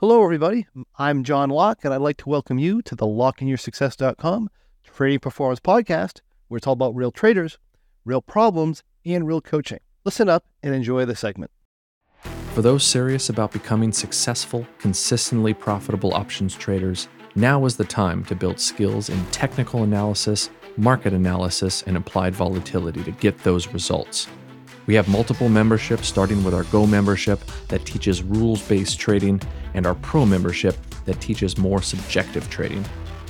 Hello, everybody. I'm John Locke, and I'd like to welcome you to the LockeInYourSuccess.com Trading Performance Podcast, where it's all about real traders, real problems, and real coaching. Listen up and enjoy the segment. For those serious about becoming successful, consistently profitable options traders, now is the time to build skills in technical analysis, market analysis, and applied volatility to get those results. We have multiple memberships, starting with our Go membership that teaches rules based trading and our Pro membership that teaches more subjective trading.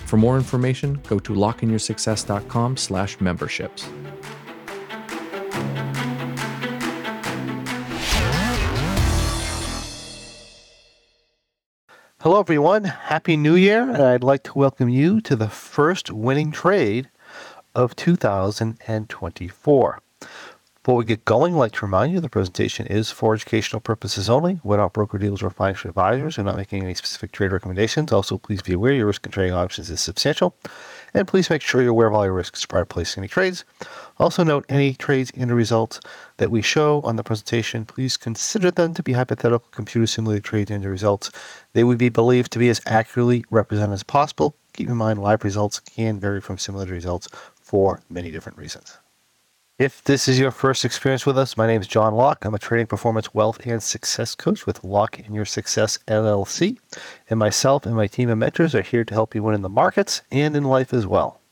For more information, go to lockeinyoursuccess.com slash memberships. Hello, everyone. Happy New Year. And I'd like to welcome you to the first winning trade of 2024. Before we get going, I'd like to remind you the presentation is for educational purposes only. Not broker dealers or financial advisors. We're not making any specific trade recommendations. Also, please be aware your risk in trading options is substantial. And please make sure you're aware of all your risks prior to placing any trades. Also, note any trades and results that we show on the presentation, please consider them to be hypothetical computer simulated trades and results. They would be believed to be as accurately represented as possible. Keep in mind, live results can vary from simulated results for many different reasons. If this is your first experience with us, my name is John Locke. I'm a trading performance, wealth, and success coach with Locke In Your Success LLC. And myself and my team of mentors are here to help you win in the markets and in life as well.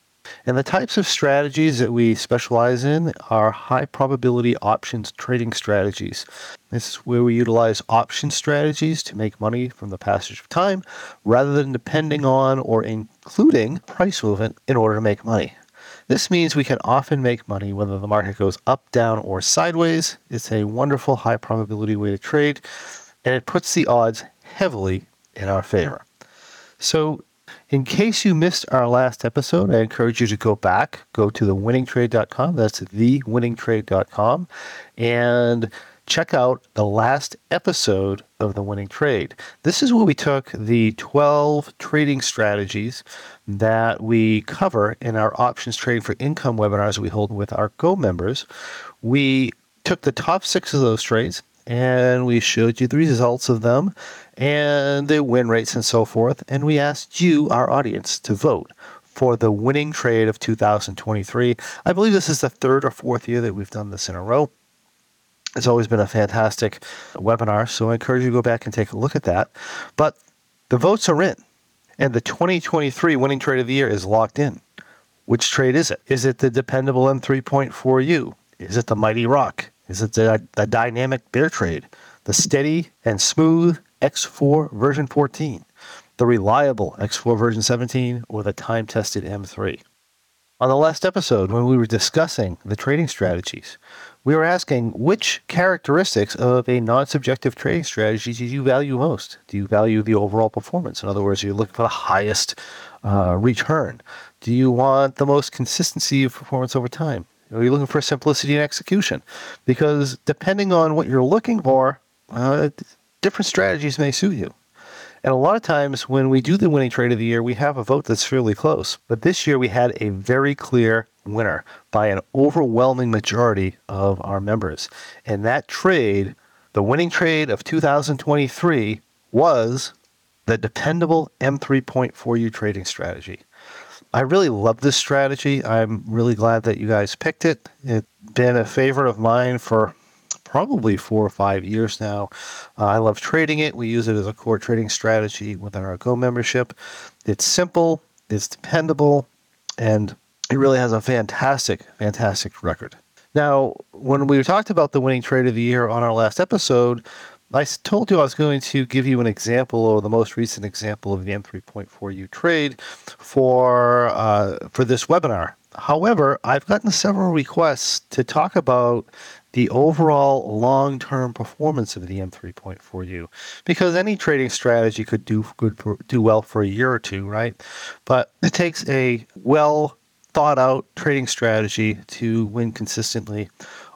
And the types of strategies that we specialize in are high probability options trading strategies. This is where we utilize option strategies to make money from the passage of time rather than depending on or including price movement in order to make money. This means we can often make money whether the market goes up, down, or sideways. It's a wonderful high probability way to trade, and it puts the odds heavily in our favor. So, in case you missed our last episode, I encourage you to go back, go to thewinningtrade.com. That's thewinningtrade.com, and check out the last episode of The Winning Trade. This is where we took the 12 trading strategies that we cover in our options trading for income webinars we hold with our Go members. We took the top six of those trades and we showed you the results of them and the win rates and so forth. And we asked you, our audience, to vote for the winning trade of 2023. I believe this is the third or fourth year that we've done this in a row. It's always been a fantastic webinar, so I encourage you to go back and take a look at that. But the votes are in, and the 2023 winning trade of the year is locked in. Which trade is it? Is it the dependable M3.4U? Is it the Mighty Rock? Is it the, the dynamic bear trade? The steady and smooth X4 version 14? The reliable X4 version 17? Or the time tested M3? On the last episode, when we were discussing the trading strategies, we were asking which characteristics of a non subjective trading strategy do you value most? Do you value the overall performance? In other words, are you looking for the highest uh, return? Do you want the most consistency of performance over time? Are you looking for simplicity and execution? Because depending on what you're looking for, uh, different strategies may suit you. And a lot of times when we do the winning trade of the year, we have a vote that's fairly close. But this year we had a very clear winner by an overwhelming majority of our members. And that trade, the winning trade of 2023, was the dependable M3.4U trading strategy. I really love this strategy. I'm really glad that you guys picked it. It's been a favorite of mine for probably four or five years now. Uh, I love trading it. We use it as a core trading strategy within our Go membership. It's simple, it's dependable, and it really has a fantastic, fantastic record. Now, when we talked about the winning trade of the year on our last episode, I told you I was going to give you an example or the most recent example of the M3.4U trade for uh, for this webinar. However, I've gotten several requests to talk about the overall long-term performance of the M3.4U because any trading strategy could do good for, do well for a year or two, right? But it takes a well thought out trading strategy to win consistently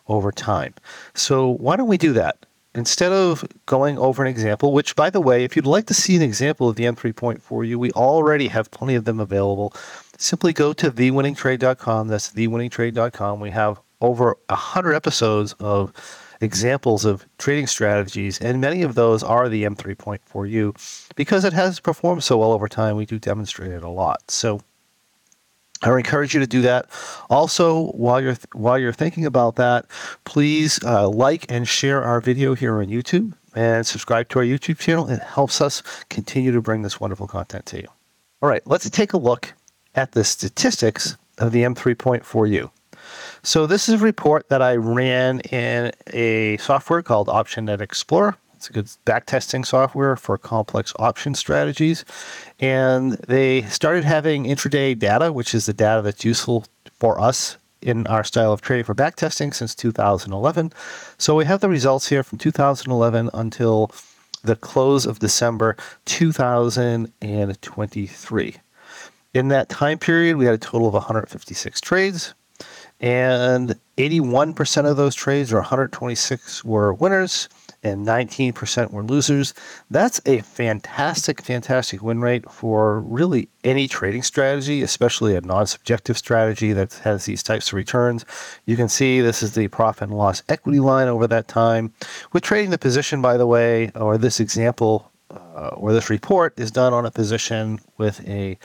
over time. So why don't we do that? Instead of going over an example, which by the way, if you'd like to see an example of the M3.4U, we already have plenty of them available. Simply go to thewinningtrade.com. That's thewinningtrade.com. We have over 100 episodes of examples of trading strategies, and many of those are the M3.4U because it has performed so well over time. We do demonstrate it a lot. So I encourage you to do that. Also, while you're while you're thinking about that, please uh, like and share our video here on YouTube and subscribe to our YouTube channel. It helps us continue to bring this wonderful content to you. All right, let's take a look at the statistics of the M3.4U. So this is a report that I ran in a software called OptionNet Explorer. It's a good backtesting software for complex option strategies. And they started having intraday data, which is the data that's useful for us in our style of trading for backtesting since 2011. So we have the results here from 2011 until the close of December 2023. In that time period, we had a total of 156 trades, and 81% of those trades, or 126, were winners, and 19% were losers. That's a fantastic, fantastic win rate for really any trading strategy, especially a non subjective strategy that has these types of returns. You can see this is the profit and loss equity line over that time. With trading the position, by the way, or this example uh, or this report is done on a position with a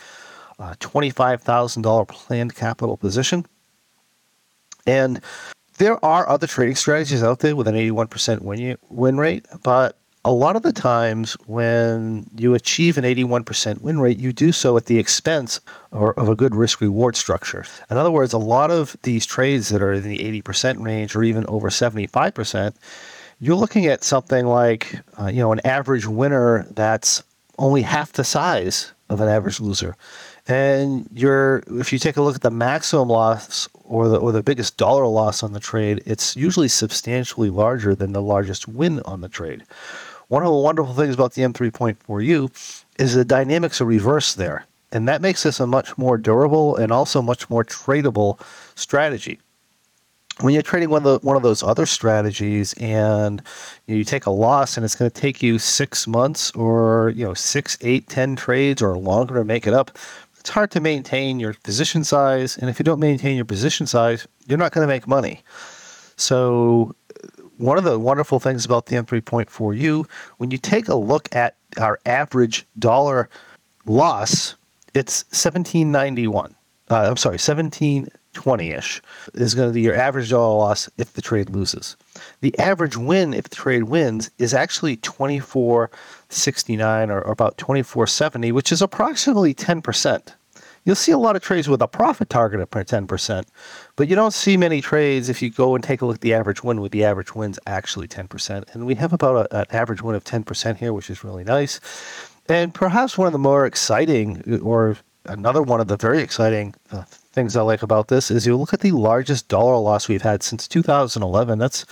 uh, $25,000 planned capital position. And there are other trading strategies out there with an 81% win, win rate, but a lot of the times when you achieve an 81% win rate, you do so at the expense or, of a good risk reward structure. In other words, a lot of these trades that are in the 80% range or even over 75%, you're looking at something like uh, you know an average winner that's only half the size of an average loser. And you're if you take a look at the maximum loss or the or the biggest dollar loss on the trade, it's usually substantially larger than the largest win on the trade. One of the wonderful things about the M3.4U is the dynamics are reversed there. And that makes this a much more durable and also much more tradable strategy when you're trading one of the, one of those other strategies and you, you take a loss and it's going to take you six months or you know six eight ten trades or longer to make it up it's hard to maintain your position size. And if you don't maintain your position size, you're not going to make money. So, one of the wonderful things about the M3.4U, when you take a look at our average dollar loss, it's 1791. Uh, I'm sorry, 1720-ish is going to be your average dollar loss if the trade loses. The average win if the trade wins is actually 2469 or, or about 2470, which is approximately 10%. You'll see a lot of trades with a profit target of 10%, but you don't see many trades if you go and take a look at the average win with the average wins actually 10%. And we have about a, an average win of 10% here, which is really nice. And perhaps one of the more exciting, or another one of the very exciting uh, things I like about this is you look at the largest dollar loss we've had since 2011. That's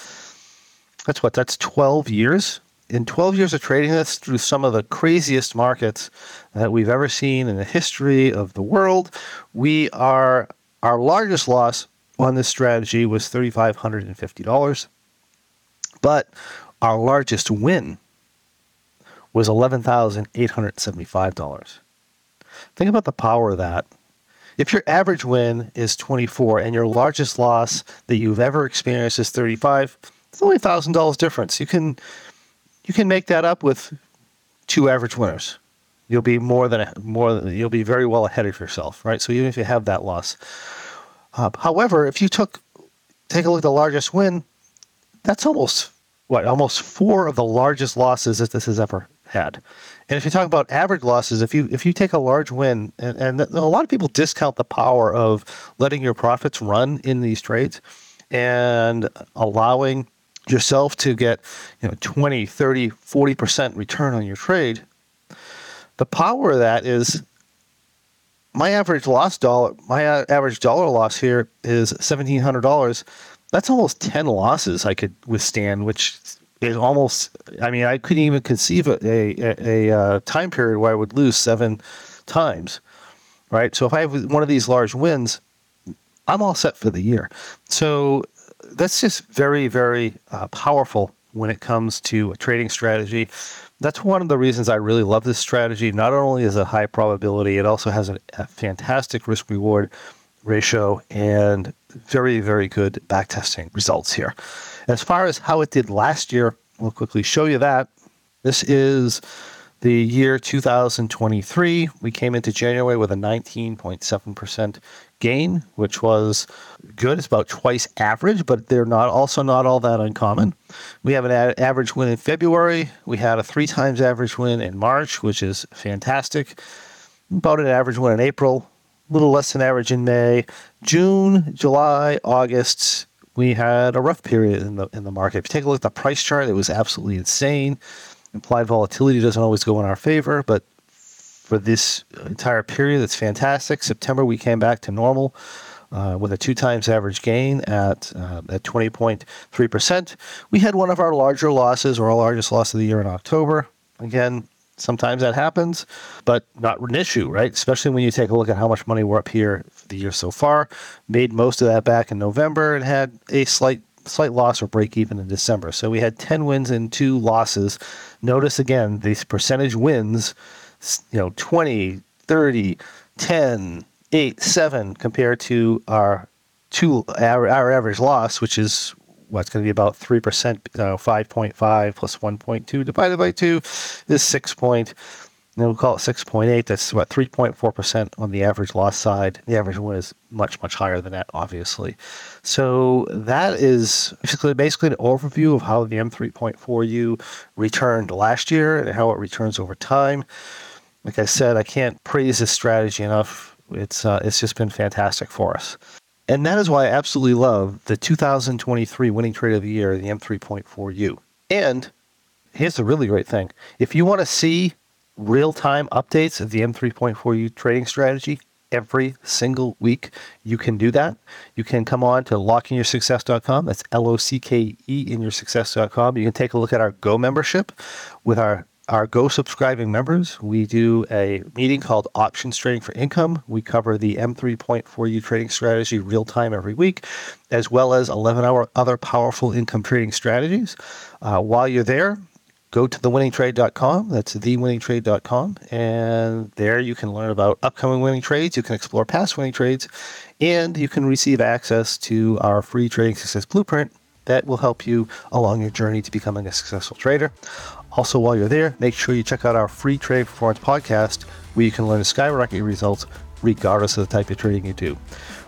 that's what that's 12 years. In 12 years of trading this through some of the craziest markets that we've ever seen in the history of the world, we are our largest loss on this strategy was $3,550. But our largest win was $11,875. Think about the power of that if your average win is 24 and your largest loss that you've ever experienced is 35, it's only thousand dollars difference. You can you can make that up with two average winners. You'll be more than more. You'll be very well ahead of yourself, right? So even if you have that loss, uh, however, if you took take a look at the largest win, that's almost what almost four of the largest losses that this has ever had. And if you talk about average losses, if you if you take a large win, and, and a lot of people discount the power of letting your profits run in these trades and allowing yourself to get you know 20 30 40% return on your trade the power of that is my average loss dollar my uh, average dollar loss here is $1700 that's almost 10 losses i could withstand which is almost. I mean, I couldn't even conceive a, a, a, a uh, time period where I would lose seven times, right? So if I have one of these large wins, I'm all set for the year. So that's just very, very uh, powerful when it comes to a trading strategy. That's one of the reasons I really love this strategy. Not only is it high probability, it also has a, a fantastic risk reward ratio and very, very good backtesting results here. As far as how it did last year, we'll quickly show you that. This is the year 2023. We came into January with a 19.7% gain, which was good. It's about twice average, but they're not also not all that uncommon. We have an average win in February. We had a three times average win in March, which is fantastic. About an average win in April, a little less than average in May. June, July, August, we had a rough period in the in the market. If you take a look at the price chart, it was absolutely insane. Implied volatility doesn't always go in our favor, but for this entire period. It's fantastic. September, we came back to normal uh, with a two times average gain at uh, at 20.3%. We had one of our larger losses, or our largest loss of the year in October. Again, sometimes that happens, but not an issue, right? Especially when you take a look at how much money we're up here the year so far. Made most of that back in November and had a slight slight loss or break even in December. So we had 10 wins and two losses. Notice again, these percentage wins you know 20 30 10 8 7 compared to our two our, our average loss which is what's going to be about 3% uh, 5.5 plus 1.2 divided by 2 is 6 point and we'll call it 6.8 that's what 3.4% on the average loss side. The average one is much much higher than that obviously. So that is basically basically an overview of how the m3.4u returned last year and how it returns over time. Like I said, I can't praise this strategy enough. It's uh, it's just been fantastic for us, and that is why I absolutely love the 2023 winning trade of the year, the M3.4U. And here's the really great thing: if you want to see real-time updates of the M3.4U trading strategy every single week, you can do that. You can come on to lockeinyoursuccess.com. That's L O C K E in your success.com. You can take a look at our Go membership with our our Go subscribing members, we do a meeting called Options Trading for Income. We cover the M3.4U trading strategy real time every week, as well as 11 hour other powerful income trading strategies. Uh, while you're there, go to thewinningtrade.com. That's thewinningtrade.com. And there you can learn about upcoming winning trades. You can explore past winning trades, and you can receive access to our free trading success blueprint that will help you along your journey to becoming a successful trader. Also, while you're there, make sure you check out our free trade performance podcast where you can learn to skyrocket your results regardless of the type of trading you do.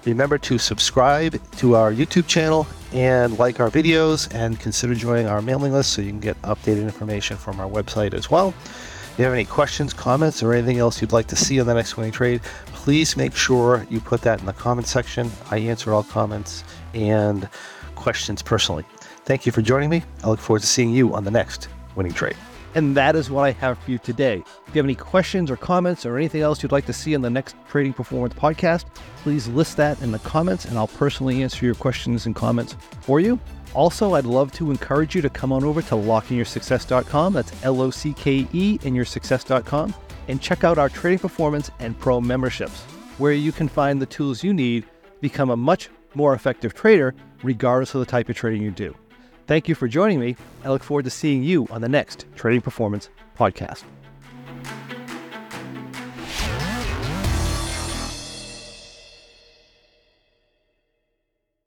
Remember to subscribe to our YouTube channel and like our videos and consider joining our mailing list so you can get updated information from our website as well. If you have any questions, comments, or anything else you'd like to see on the next winning trade, please make sure you put that in the comment section. I answer all comments and questions personally. Thank you for joining me. I look forward to seeing you on the next winning trade. And that is what I have for you today. If you have any questions or comments or anything else you'd like to see on the next Trading Performance podcast, please list that in the comments and I'll personally answer your questions and comments for you. Also, I'd love to encourage you to come on over to lockeinyoursuccess.com. That's L O C K E in your success.com and check out our Trading Performance and Pro memberships, where you can find the tools you need to become a much more effective trader, regardless of the type of trading you do. Thank you for joining me. I look forward to seeing you on the next Trading Performance podcast.